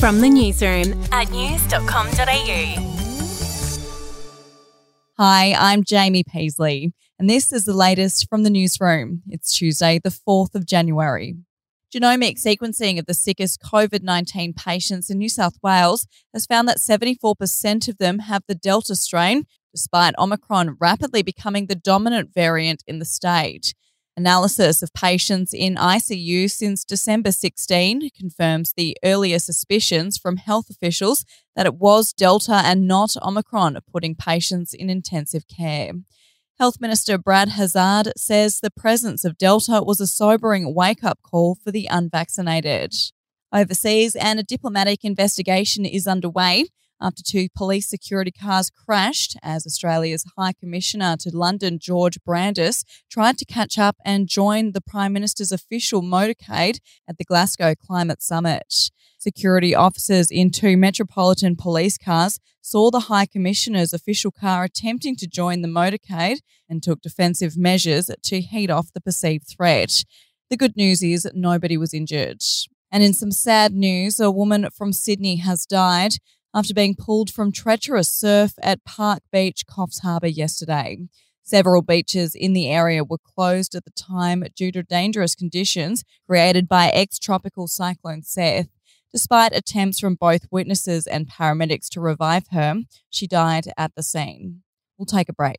From the newsroom at news.com.au. Hi, I'm Jamie Paisley, and this is the latest from the newsroom. It's Tuesday, the 4th of January. Genomic sequencing of the sickest COVID 19 patients in New South Wales has found that 74% of them have the Delta strain, despite Omicron rapidly becoming the dominant variant in the state. Analysis of patients in ICU since December 16 confirms the earlier suspicions from health officials that it was Delta and not Omicron putting patients in intensive care. Health Minister Brad Hazzard says the presence of Delta was a sobering wake up call for the unvaccinated. Overseas, and a diplomatic investigation is underway after two police security cars crashed as Australia's High Commissioner to London, George Brandis, tried to catch up and join the Prime Minister's official motorcade at the Glasgow Climate Summit. Security officers in two Metropolitan Police cars saw the High Commissioner's official car attempting to join the motorcade and took defensive measures to head off the perceived threat. The good news is nobody was injured. And in some sad news, a woman from Sydney has died after being pulled from treacherous surf at Park Beach, Coffs Harbour yesterday. Several beaches in the area were closed at the time due to dangerous conditions created by ex tropical cyclone Seth. Despite attempts from both witnesses and paramedics to revive her, she died at the scene. We'll take a break.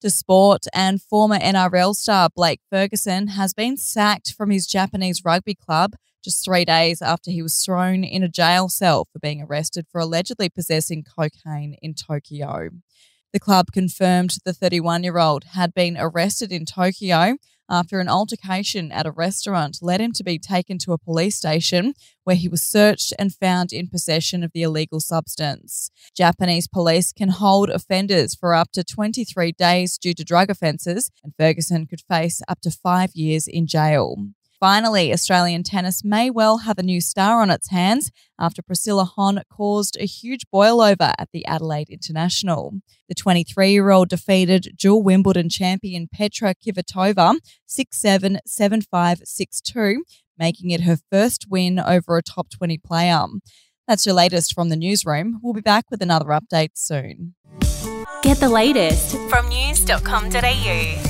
To sport, and former NRL star Blake Ferguson has been sacked from his Japanese rugby club just three days after he was thrown in a jail cell for being arrested for allegedly possessing cocaine in Tokyo. The club confirmed the 31 year old had been arrested in Tokyo after an altercation at a restaurant led him to be taken to a police station where he was searched and found in possession of the illegal substance. Japanese police can hold offenders for up to 23 days due to drug offences, and Ferguson could face up to five years in jail. Finally, Australian tennis may well have a new star on its hands after Priscilla Hon caused a huge boil over at the Adelaide International. The 23 year old defeated dual Wimbledon champion Petra Kvitova 6 7 7 5 6 2, making it her first win over a top 20 player. That's your latest from the newsroom. We'll be back with another update soon. Get the latest from news.com.au.